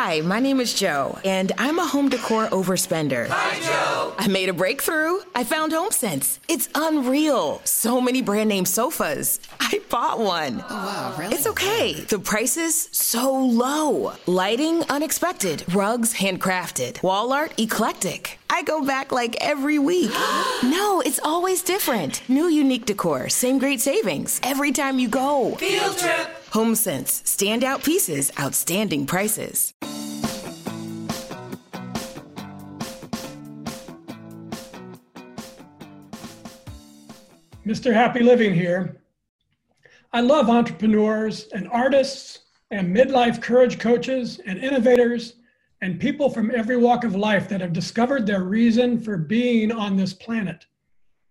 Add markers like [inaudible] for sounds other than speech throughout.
Hi, my name is Joe, and I'm a home decor overspender. Hi, Joe. I made a breakthrough. I found HomeSense. It's unreal. So many brand name sofas. I bought one. Oh, wow, really? It's okay. The price is so low. Lighting unexpected. Rugs handcrafted. Wall art eclectic. I go back like every week. [gasps] no, it's always different. New unique decor, same great savings every time you go. Field trip. HomeSense, standout pieces, outstanding prices. Mr. Happy Living here. I love entrepreneurs and artists and midlife courage coaches and innovators and people from every walk of life that have discovered their reason for being on this planet.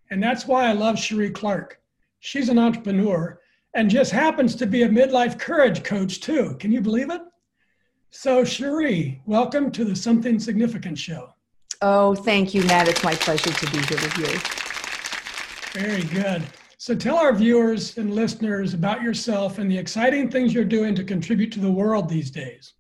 And that's why I love Sheree Clark. She's an entrepreneur and just happens to be a midlife courage coach too. Can you believe it? So, Sheree, welcome to the Something Significant show. Oh, thank you, Matt. It's my pleasure to be here with you. Very good. So, tell our viewers and listeners about yourself and the exciting things you're doing to contribute to the world these days.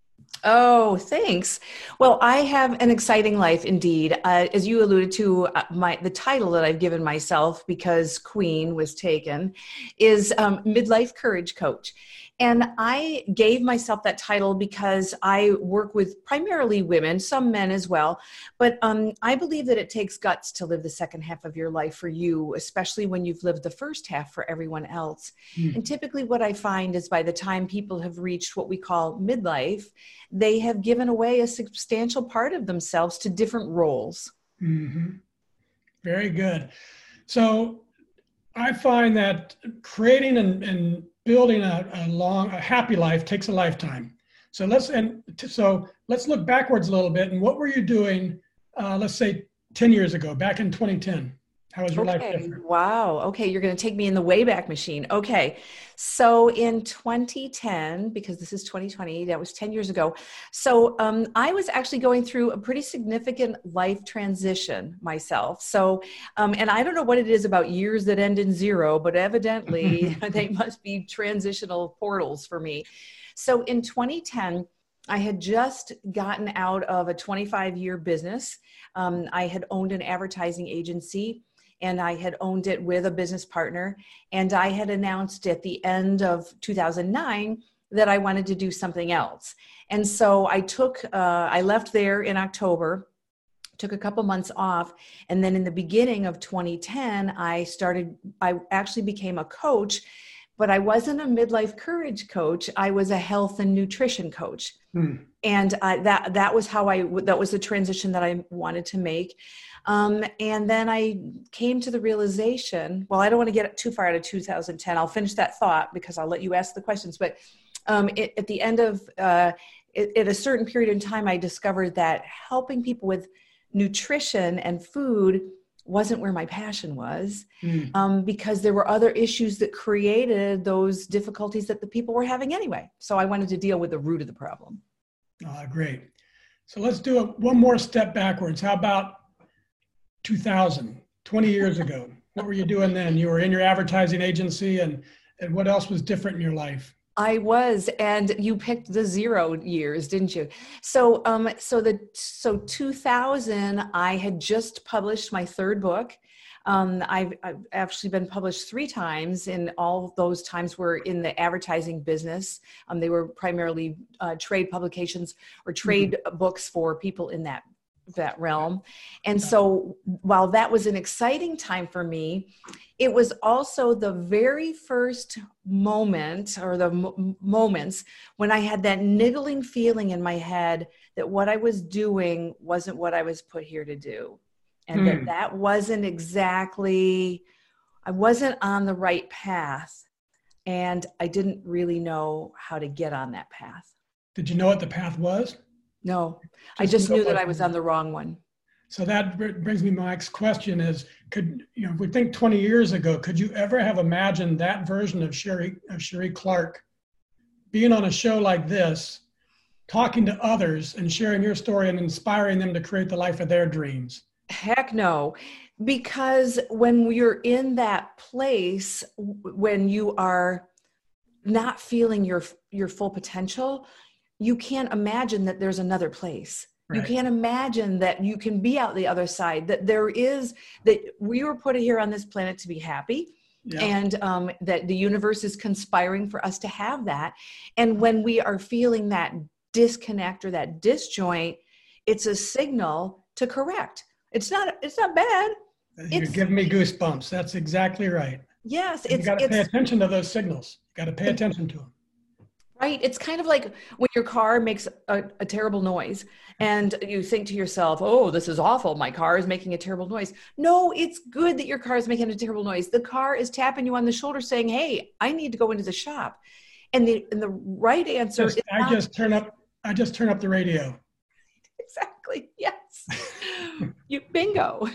Oh, thanks. Well, I have an exciting life indeed. Uh, as you alluded to, uh, my the title that I've given myself because Queen was taken is um, midlife courage coach, and I gave myself that title because I work with primarily women, some men as well. But um, I believe that it takes guts to live the second half of your life for you, especially when you've lived the first half for everyone else. Mm. And typically, what I find is by the time people have reached what we call midlife, they have given away a substantial part of themselves to different roles. Mm-hmm. Very good. So I find that creating and, and building a, a long, a happy life takes a lifetime. So let's and t- so let's look backwards a little bit. And what were you doing? Uh, let's say ten years ago, back in 2010. How was your okay. life different? Wow. Okay, you're going to take me in the Wayback Machine. Okay, so in 2010, because this is 2020, that was 10 years ago. So um, I was actually going through a pretty significant life transition myself. So, um, and I don't know what it is about years that end in zero, but evidently [laughs] [laughs] they must be transitional portals for me. So in 2010. I had just gotten out of a 25 year business. Um, I had owned an advertising agency and I had owned it with a business partner. And I had announced at the end of 2009 that I wanted to do something else. And so I took, uh, I left there in October, took a couple months off. And then in the beginning of 2010, I started, I actually became a coach. But I wasn't a midlife courage coach. I was a health and nutrition coach, hmm. and uh, that that was how I that was the transition that I wanted to make. Um, and then I came to the realization well, I don't want to get too far out of 2010. I'll finish that thought because I'll let you ask the questions. But um, it, at the end of, uh, it, at a certain period in time, I discovered that helping people with nutrition and food wasn't where my passion was mm. um, because there were other issues that created those difficulties that the people were having anyway. So I wanted to deal with the root of the problem. Uh, great. So let's do a, one more step backwards. How about 2000, 20 years ago. what were you doing then? You were in your advertising agency, and, and what else was different in your life? I was, and you picked the zero years, didn't you? So, um, so the so 2000, I had just published my third book. Um, I've, I've, actually been published three times, and all those times were in the advertising business. Um, they were primarily uh, trade publications or trade mm-hmm. books for people in that that realm. And so while that was an exciting time for me, it was also the very first moment or the m- moments when I had that niggling feeling in my head that what I was doing wasn't what I was put here to do. And that hmm. that wasn't exactly, I wasn't on the right path. And I didn't really know how to get on that path. Did you know what the path was? No, I just knew that I was on the wrong one. So that brings me my next question is could you know if we think 20 years ago could you ever have imagined that version of Sheree, of Sheree Clark being on a show like this talking to others and sharing your story and inspiring them to create the life of their dreams heck no because when you're in that place when you are not feeling your your full potential you can't imagine that there's another place. Right. You can't imagine that you can be out the other side, that there is, that we were put here on this planet to be happy. Yeah. And um, that the universe is conspiring for us to have that. And when we are feeling that disconnect or that disjoint, it's a signal to correct. It's not. It's not bad. You're it's, giving me goosebumps. That's exactly right. Yes, it's. You got to pay attention to those signals. You got to pay attention to them. Right. It's kind of like when your car makes a, a, terrible noise and you think to yourself, oh, this is awful. My car is making a terrible noise. No, it's good that your car is making a terrible noise. The car is tapping you on the shoulder saying, hey, I need to go into the shop. And the, and the right answer just, I not- just turn up, I just turn up the radio. [laughs] Exactly. Yes. [laughs] you bingo.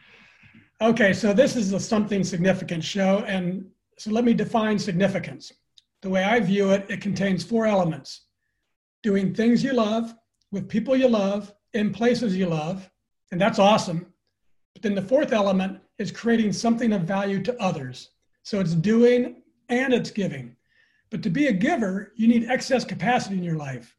[laughs] okay. So this is a something significant show. And so let me define significance. The way I view it, it contains four elements doing things you love, with people you love, in places you love, and that's awesome. But then the fourth element is creating something of value to others. So it's doing and it's giving. But to be a giver, you need excess capacity in your life.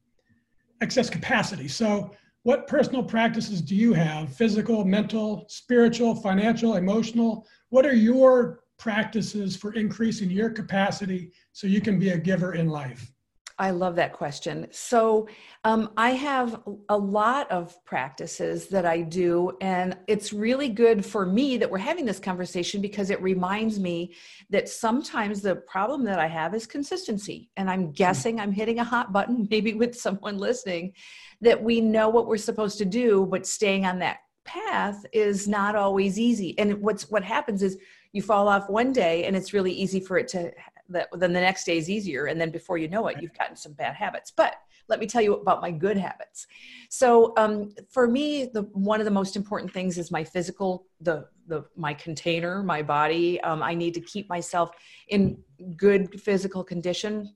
Excess capacity. So, what personal practices do you have? Physical, mental, spiritual, financial, emotional? What are your practices for increasing your capacity so you can be a giver in life? I love that question. So, um, I have a lot of practices that I do, and it's really good for me that we're having this conversation because it reminds me that sometimes the problem that I have is consistency. And I'm guessing I'm hitting a hot button, [laughs] maybe with someone listening, that we know what we're supposed to do, but staying on that path is not always easy. And what's what happens is you fall off one day and it's really easy for it to then the next day is easier. And then before you know it you've gotten some bad habits. But let me tell you about my good habits. So um, for me the one of the most important things is my physical the the my container my body. Um, i need to keep myself in good physical condition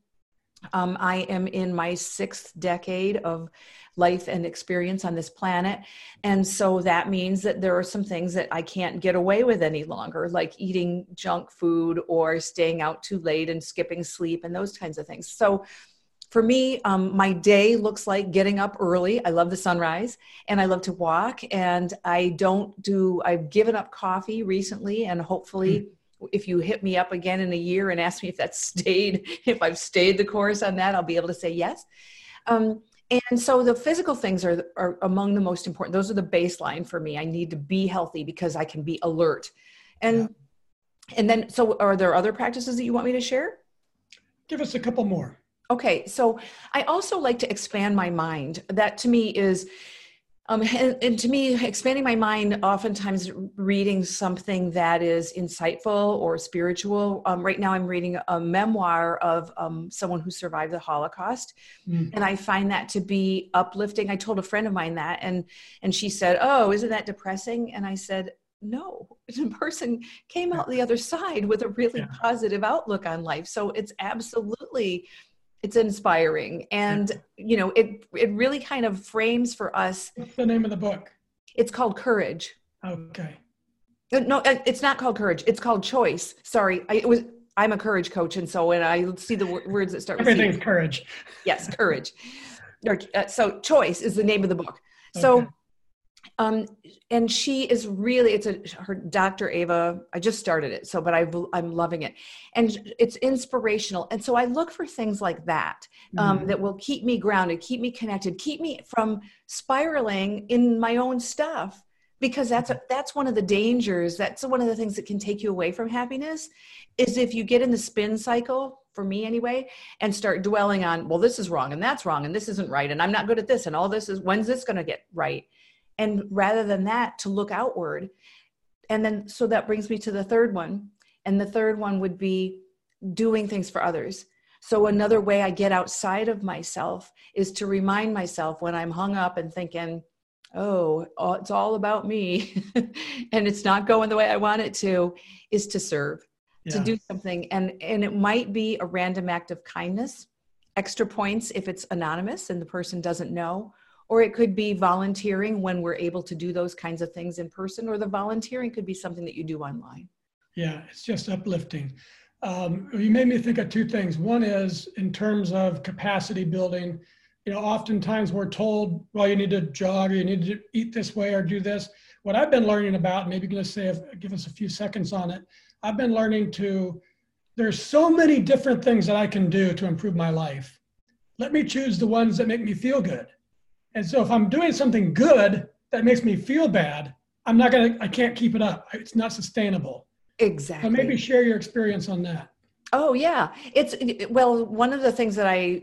um, i am in my sixth decade of life and experience on this planet. And so that means that there are some things that I can't get away with any longer, like eating junk food or staying out too late and skipping sleep and those kinds of things. So for me, um, my day looks like getting up early. I love the sunrise and I love to walk. And I don't do, I've given up coffee recently and hopefully. Mm if you hit me up again in a year and ask me if that's [laughs] stayed, if I've stayed the course on that, I'll be able to say yes. Um, and so the physical things are, are among the most important. Those are the baseline for me. I need to be healthy because i can be alert. And yeah. and then so are there other practices that you want me to share? Give us a couple more. Okay so i also like to expand my mind. That to me is um, and, and, to me, expanding my mind, oftentimes reading something that is insightful or spiritual. Um, right now, I'm reading a memoir of um, someone who survived the Holocaust, mm. and I find that to be uplifting. I told a friend of mine that, and and she said, "Oh, isn't that depressing?" And I said, no [laughs] the person came out the other side with a really yeah. positive outlook on life so it's absolutely it's inspiring. And you know it it really kind of frames for us what's the name of the book? It's called courage. Okay. Uh, no uh, it's not called courage. It's called choice. Sorry I, it was i'm a courage coach and so when i see the words that start everything's courage. Yes courage. Uh, so choice is the name of the book. So okay um, and she is really it's a her dr ava i just started it so but I, i'm loving it. And it's inspirational. And so i look for things like that um, mm-hmm. that will keep me grounded keep me connected keep me from spiraling in my own stuff because that's a, that's one of the dangers that's one of the things that can take you away from happiness is if you get in the spin cycle for me anyway and start dwelling on well this is wrong and that's wrong and this isn't right and i'm not good at this and all this is when's this going to get right and rather than that to look outward. And then so that brings me to the third one. And the third one would be doing things for others. So another way i get outside of myself is to remind myself when i'm hung up and thinking oh it's all about me [laughs] and it's not going the way i want it to is to serve yeah. to do something. And and it might be a random act of kindness extra points if it's anonymous and the person doesn't know or it could be volunteering when we're able to do those kinds of things in person or the volunteering could be something that you do online yeah it's just uplifting um, you made me think of two things one is in terms of capacity building you know, oftentimes we're told, well, you need to jog or you need to eat this way or do this. What I've been learning about, maybe going to say, give us a few seconds on it. I've been learning to, there's so many different things that I can do to improve my life. Let me choose the ones that make me feel good. And so if I'm doing something good that makes me feel bad, I'm not going to, I can't keep it up. It's not sustainable. Exactly. So maybe share your experience on that. Oh yeah, it's well. One of the things that I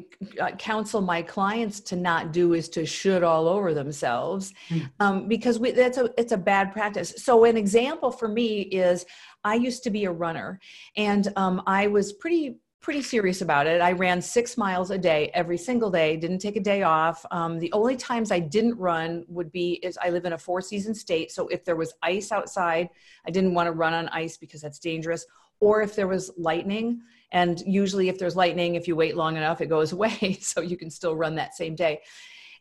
counsel my clients to not do is to should all over themselves, mm. um, because we, that's a it's a bad practice. So an example for me is I used to be a runner, and um, I was pretty pretty serious about it. I ran six miles a day every single day, didn't take a day off. Um, the only times I didn't run would be is I live in a four season state. So if there was ice outside, I didn't want to run on ice because that's dangerous or if there was lightning. And usually, if there's lightning, if you wait long enough, it goes [laughs] away. So you can still run that same day.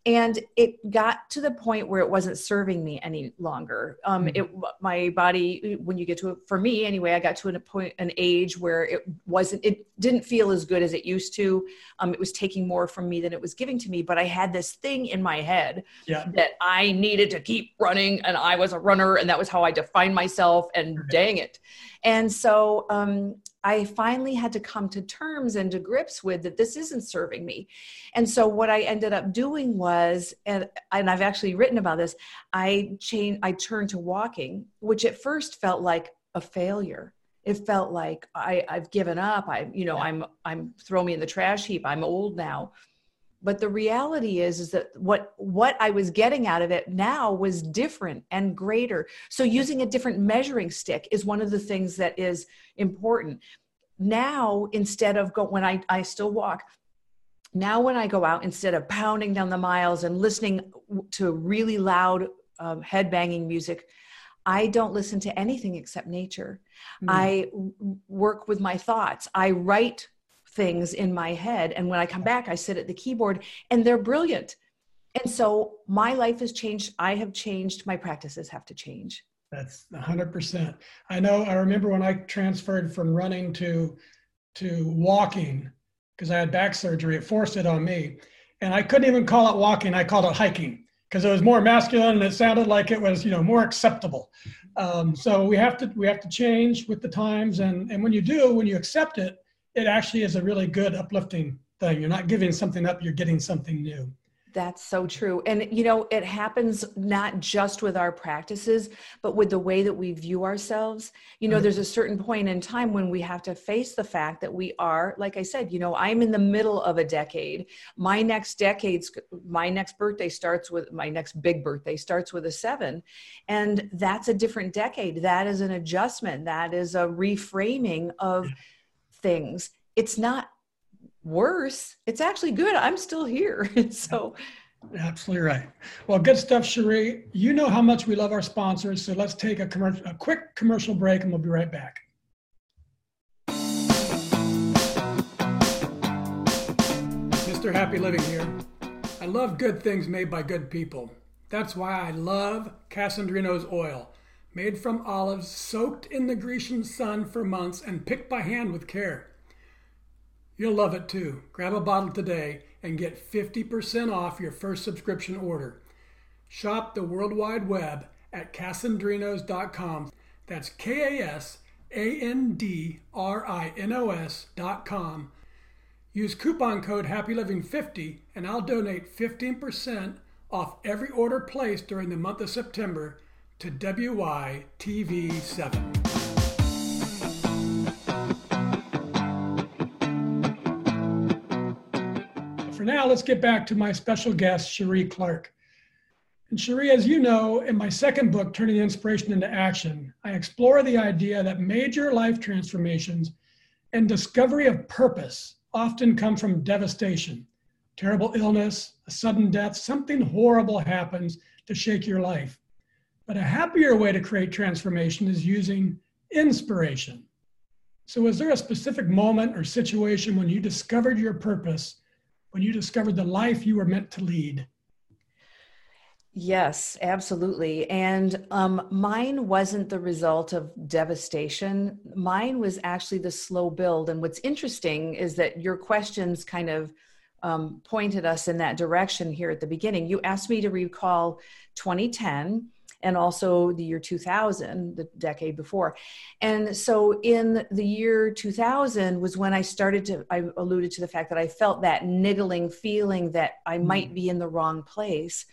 And it got to the point where it wasn't serving me any longer. Um, mm-hmm. It my body, when you get to it, for me anyway, I got to a point, an age where it wasn't, it didn't feel as good as it used to. Um, it was taking more from me than it was giving to me. But I had this thing in my head yeah. that I needed to keep running, and I was a runner, and that was how I defined myself. And dang it, and so um, I finally had to come to terms and to grips with that this isn't serving me. And so what I ended up doing was, and, and I've actually written about this, I changed, I turned to walking, which at first felt like a failure. It felt like I, I've given up. I, you know, yeah. I'm, I'm throw me in the trash heap. I'm old now but the reality is is that what what i was getting out of it now was different and greater so using a different measuring stick is one of the things that is important now instead of go when i i still walk now when i go out instead of pounding down the miles and listening to really loud um, head banging music I don't listen to anything except nature. Mm. I work with my thoughts. I write things in my head. And when I come back, I sit at the keyboard and they're brilliant. And so my life has changed. I have changed. My practices have to change. That's 100%. I know, I remember when I transferred from running to, to walking, because I had back surgery, it forced it on me. And I couldn't even call it walking, I called it hiking because it was more masculine and it sounded like it was, you know, more acceptable. Um, so we have to we have to change with the times, and and when you do, when you accept it, it actually is a really good uplifting thing. You're not giving something up, you're getting something new. That's so true. And, you know, it happens not just with our practices, but with the way that we view ourselves. You know, mm-hmm. there's a certain point in time when we have to face the fact that we are, like I said, you know, I'm in the middle of a decade. My next decade's, my next birthday starts with, my next big birthday starts with a seven. And that's a different decade. That is an adjustment. That is a reframing of, things. It's not worse. It's actually good. I'm still here. [laughs] So absolutely right. Well good stuff Sheree. You know how much we love our sponsors so let's take a, commercial, a quick commercial break and we'll be right back. Mr happy living here. I love good things made by good people. That's why i love Kasandrinos oil made from olives soaked in the Grecian sun for months and picked by hand with care. You'll love it too. Grab a bottle today and get 50% off your first subscription order. Shop the World Wide Web at kasandrinos.com. That's K A S A N D R I N O S.com. Use coupon code HAPPYLIVING50 and I'll donate 15% off every order placed during the month of September to WYTV7. For now, let's get back to my special guest, Sheree Clark. And Sheree, as you know, in my second book, Turning Inspiration into Action, I explore the idea that major life transformations and discovery of purpose often come from devastation, terrible illness, a sudden death, something horrible happens to shake your life. But a happier way to create transformation is using inspiration. So, was there a specific moment or situation when you discovered your purpose, when you discovered the life you were meant to lead? Yes, absolutely. And um, mine wasn't the result of devastation. Mine was actually the slow build. And what's interesting is that your questions kind of um, pointed us in that direction here at the beginning. You asked me to recall 2010 and also the year 2000, the decade before. And so in the year 2000 was when I started to, I alluded to the fact that I felt that niggling feeling that I mm. might be in the wrong place.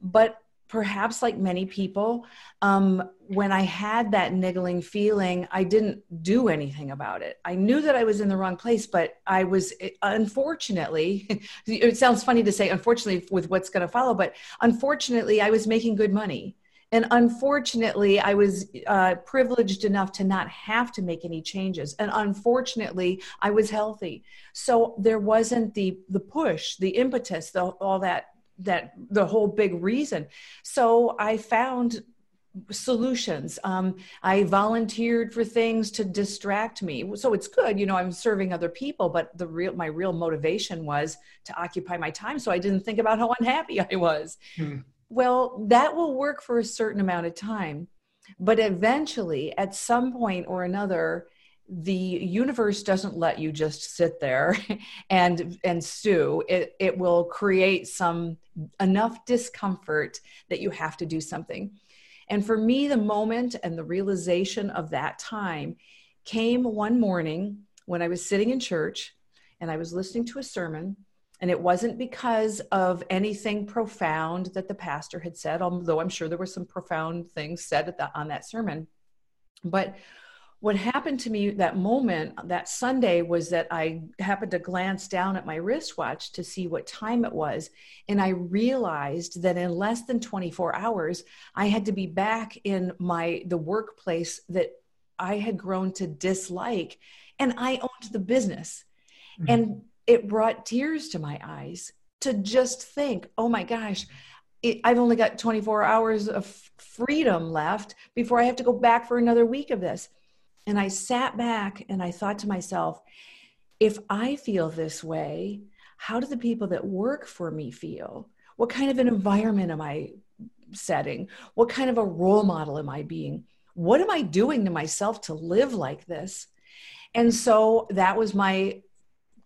But perhaps like many people um, when i had that niggling feeling i didn't do anything about it i knew that i was in the wrong place but i was eh, unfortunately [laughs] it sounds funny to say unfortunately with what's going to follow but unfortunately i was making good money and unfortunately i was uh, privileged enough to not have to make any changes and unfortunately i was healthy so there wasn't the the push the impetus the, all that that the whole big reason. So I found solutions. Um, I volunteered for things to distract me. So it's good, you know, I'm serving other people, but the real, my real motivation was to occupy my time. So I didn't think about how unhappy I was. Hmm. Well, that will work for a certain amount of time. But eventually, at some point or another, the universe doesn't let you just sit there [laughs] and and stew it it will create some enough discomfort that you have to do something and for me the moment and the realization of that time came one morning when i was sitting in church and i was listening to a sermon and it wasn't because of anything profound that the pastor had said although i'm sure there were some profound things said the, on that sermon. But what happened to me that moment that sunday was that i happened to glance down at my wristwatch to see what time it was. And i realized that in less than 24 hours i had to be back in my the workplace that i had grown to dislike. And i owned the business. Mm-hmm. and it brought tears to my eyes to just think oh my gosh it, I've only got 24 hours of freedom left before I have to go back for another week of this. And I sat back and I thought to myself, if I feel this way, how do the people that work for me feel? What kind of an environment am I setting? What kind of a role model am I being? What am I doing to myself to live like this? And so that was my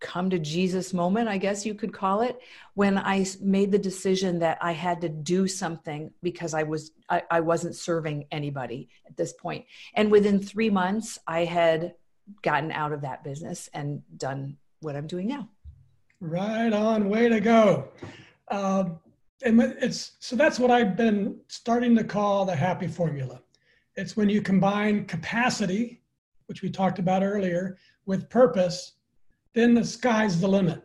come to Jesus moment, I guess you could call it, when I made the decision that I had to do something because I was I, I wasn't serving anybody at this point. And within three months, I had gotten out of that business and done what I'm doing now. Right on, way to go. Um, and it's so that's what I've been starting to call the happy formula. It's when you combine capacity, which we talked about earlier, with purpose then the sky's the limit.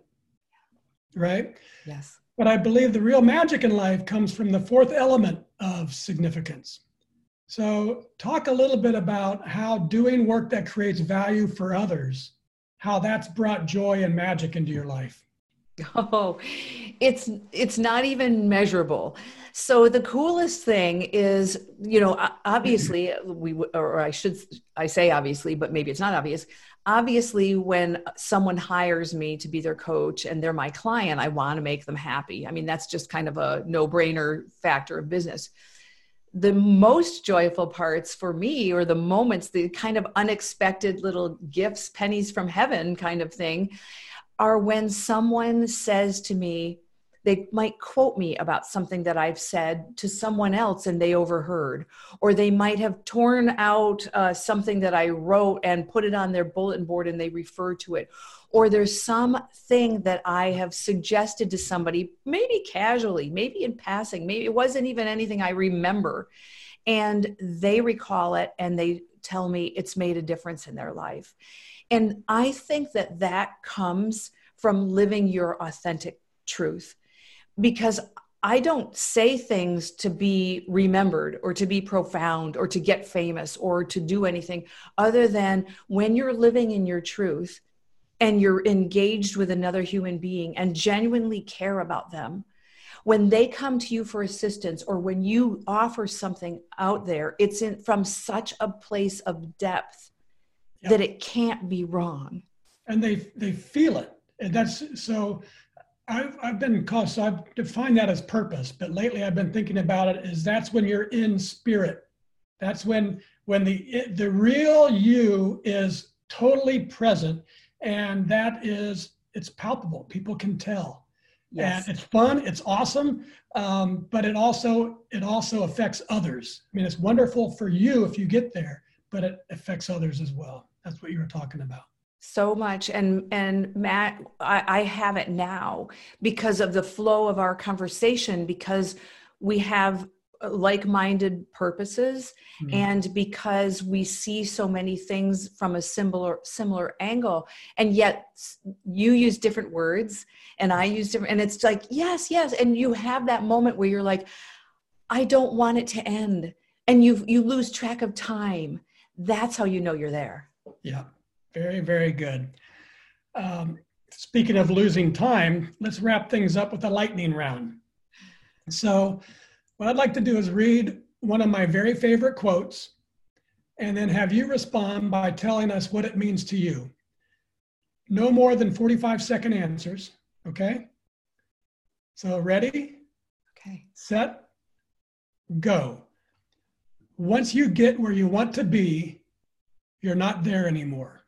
Right? Yes. But I believe the real magic in life comes from the fourth element of significance. So, talk a little bit about how doing work that creates value for others, how that's brought joy and magic into your life. Oh, it's it's not even measurable. So the coolest thing is, you know, obviously we or I should I say obviously, but maybe it's not obvious obviously when someone hires me to be their coach and they're my client i want to make them happy. I mean that's just kind of a no-brainer factor of business. The most joyful parts for me or the moments the kind of unexpected little gifts pennies from heaven kind of thing are when someone says to me they might quote me about something that I've said to someone else and they overheard, or they might have torn out uh, something that I wrote and put it on their bulletin board and they refer to it, or there's something that I have suggested to somebody, maybe casually, maybe in passing, maybe it wasn't even anything I remember, and they recall it and they tell me it's made a difference in their life. And I think that that comes from living your authentic truth because I don't say things to be remembered or to be profound or to get famous or to do anything other than when you're living in your truth and you're engaged with another human being and genuinely care about them. When they come to you for assistance or when you offer something out there, it's in from such a place of depth yep. that it can't be wrong. And they they feel it. And that's so I've, I've been called, so I've defined that as purpose, but lately I've been thinking about it is that's when you're in spirit. That's when, when the, the real you is totally present. And that is it's palpable. People can tell. Yes. And it's fun. It's awesome. Um, but it also it also affects others. I mean, it's wonderful for you if you get there, but it affects others as well. That's what you were talking about so much and and matt I, I, have it now because of the flow of our conversation because we have like-minded purposes mm-hmm. and because we see so many things from a similar similar angle. And yet you use different words and i use different and it's like yes yes. And you have that moment where you're like i don't want it to end. And you you lose track of time. That's how you know you're there. Yeah very very good um, speaking of losing time let's wrap things up with a lightning round so what I'd like to do is read one of my very favorite quotes and then have you respond by telling us what it means to you. No more than 45 second answers, okay? So, ready? Okay. Set, go. Once you get where you want to be, you're not there anymore.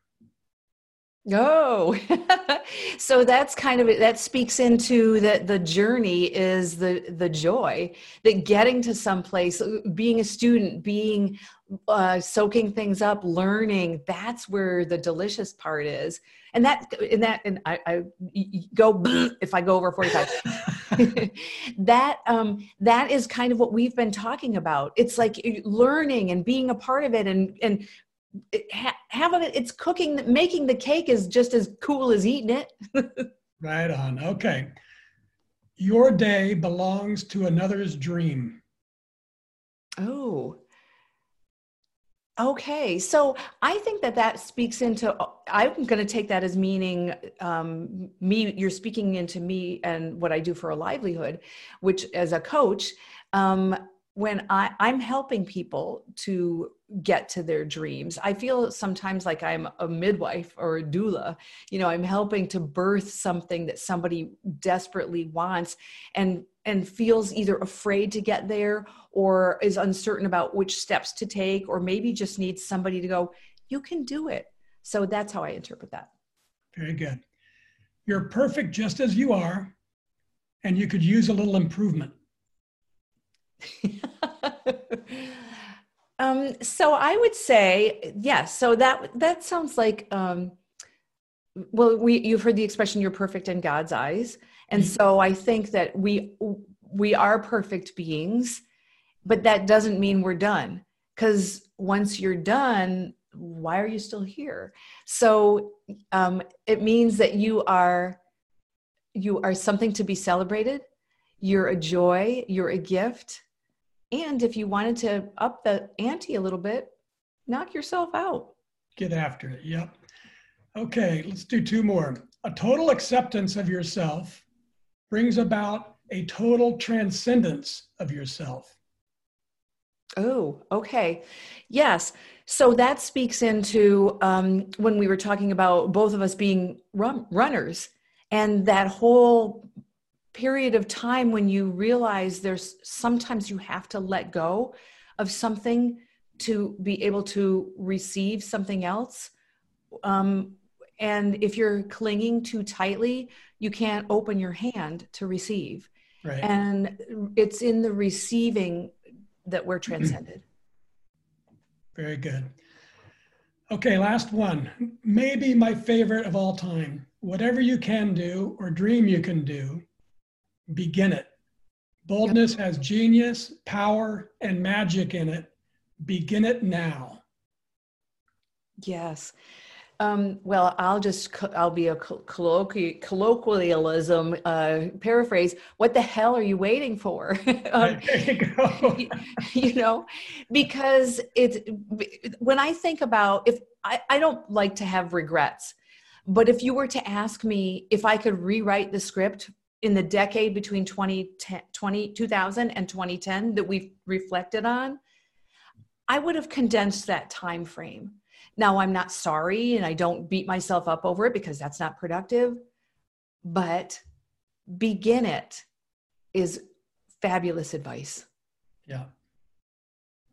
Oh, [laughs] so that's kind of it. That speaks into that the journey is the the joy that getting to some place, uh, being a student, being uh, soaking things up, learning. That's where the delicious part is, and that and that and I, I go [laughs] if I go over forty five. [laughs] that um that is kind of what we've been talking about it's like learning and being a part of it and and having it it's cooking making the cake is just as cool as eating it. [laughs] Right on. Okay. Your day belongs to another's dream. Oh. Okay. So i think that that speaks into i'm going to take that as meaning um, me you're speaking into me and what i do for a livelihood which as a coach um, when I, i'm helping people to get to their dreams. I feel sometimes like I'm a midwife or a doula. You know, I'm helping to birth something that somebody desperately wants and and feels either afraid to get there or is uncertain about which steps to take or maybe just needs somebody to go, you can do it. So that's how I interpret that. Very good. You're perfect just as you are and you could use a little improvement. [laughs] Um, so I would say yes. So that that sounds like um, well, we you've heard the expression "you're perfect in God's eyes," and mm-hmm. so I think that we we are perfect beings, but that doesn't mean we're done. Because once you're done, why are you still here? So um, it means that you are you are something to be celebrated. You're a joy. You're a gift and if you wanted to up the ante a little bit, knock yourself out. Get after it. Yep. Okay, let's do two more. A total acceptance of yourself brings about a total transcendence of yourself. Oh, okay. Yes. So that speaks into um, when we were talking about both of us being run- runners and that whole period of time when you realize there's sometimes you have to let go of something to be able to receive something else. Um, and if you're clinging too tightly you can't open your hand to receive. Right. and it's in the receiving that we're transcended. [clears throat] Very good. Okay last one. Maybe my favorite of all time. Whatever you can do or dream you can do begin it. Boldness yep. has genius, power, and magic in it. Begin it now. Yes. Um, well, I'll just, I'll be a colloqu- colloquialism uh, paraphrase. What the hell are you waiting for? [laughs] um, [laughs] you, [laughs] you, know, because it's, when I think about, if I, I don't like to have regrets, but if you were to ask me if I could rewrite the script in the decade between 2010, 20, 2000 and 2010 that we've reflected on, I would have condensed that time frame. Now I'm not sorry and I don't beat myself up over it because that's not productive, but begin it is fabulous advice. Yeah.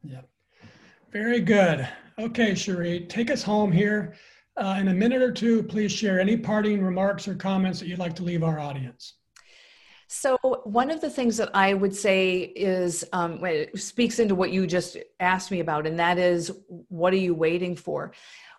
Yeah. Very good. Okay, Sheree, take us home here. uh, in a minute or two, please share any parting remarks or comments that you'd like to leave our audience. So, one of the things that I would say is um, speaks into what you just asked me about, and that is what are you waiting for?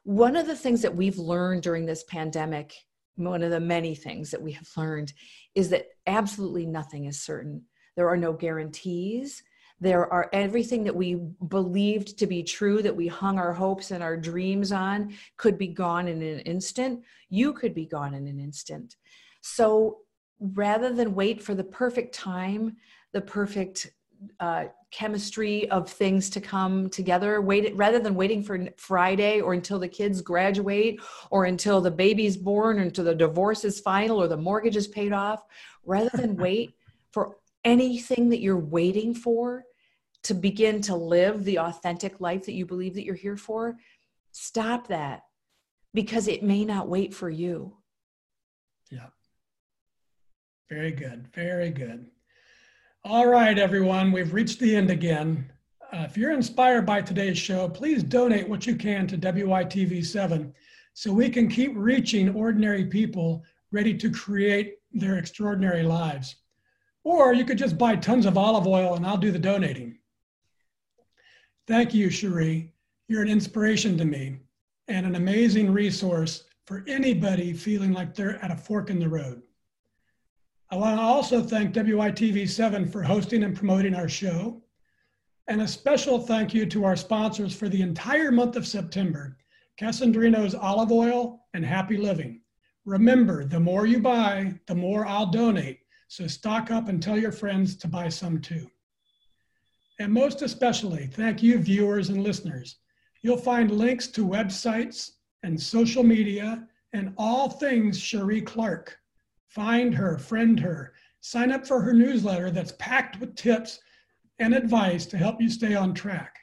One of the things that we've learned during this pandemic, one of the many things that we have learned, is that absolutely nothing is certain. There are no guarantees. There are everything that we believed to be true, that we hung our hopes and our dreams on, could be gone in an instant. You could be gone in an instant. So rather than wait for the perfect time, the perfect uh, chemistry of things to come together wait rather than waiting for friday or until the kids graduate or until the baby's born or until the divorce is final or the mortgage is paid off rather than [laughs] wait for anything that you're waiting for to begin to live the authentic life that you believe that you're here for stop that because it may not wait for you. Yeah very good very good all right, everyone, we've reached the end again. Uh, if you're inspired by today's show, please donate what you can to WITV7 so we can keep reaching ordinary people ready to create their extraordinary lives. Or you could just buy tons of olive oil and I'll do the donating. Thank you, Sheree. You're an inspiration to me and an amazing resource for anybody feeling like they're at a fork in the road. I want to also thank WITV7 for hosting and promoting our show. And a special thank you to our sponsors for the entire month of September Kasandrino's Olive Oil and Happy Living. Remember, the more you buy, the more I'll donate. So stock up and tell your friends to buy some too. And most especially, thank you, viewers and listeners. You'll find links to websites and social media and all things Sheree Clark Find her, friend her, sign up for her newsletter that's packed with tips and advice to help you stay on track.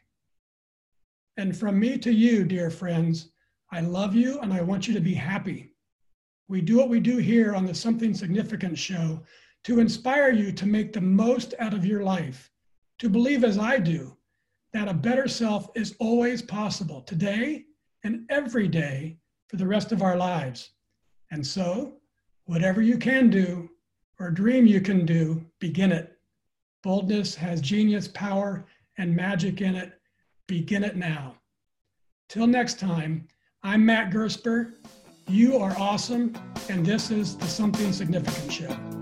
And from me to you, dear friends, I love you and I want you to be happy. We do what we do here on the Something Significant show to inspire you to make the most out of your life, to believe as I do that a better self is always possible today and every day for the rest of our lives. And so, Whatever you can do or dream you can do, begin it. Boldness has genius, power, and magic in it. Begin it now. Till next time, I'm Matt Gersper. You are awesome, and this is the Something Significant Show.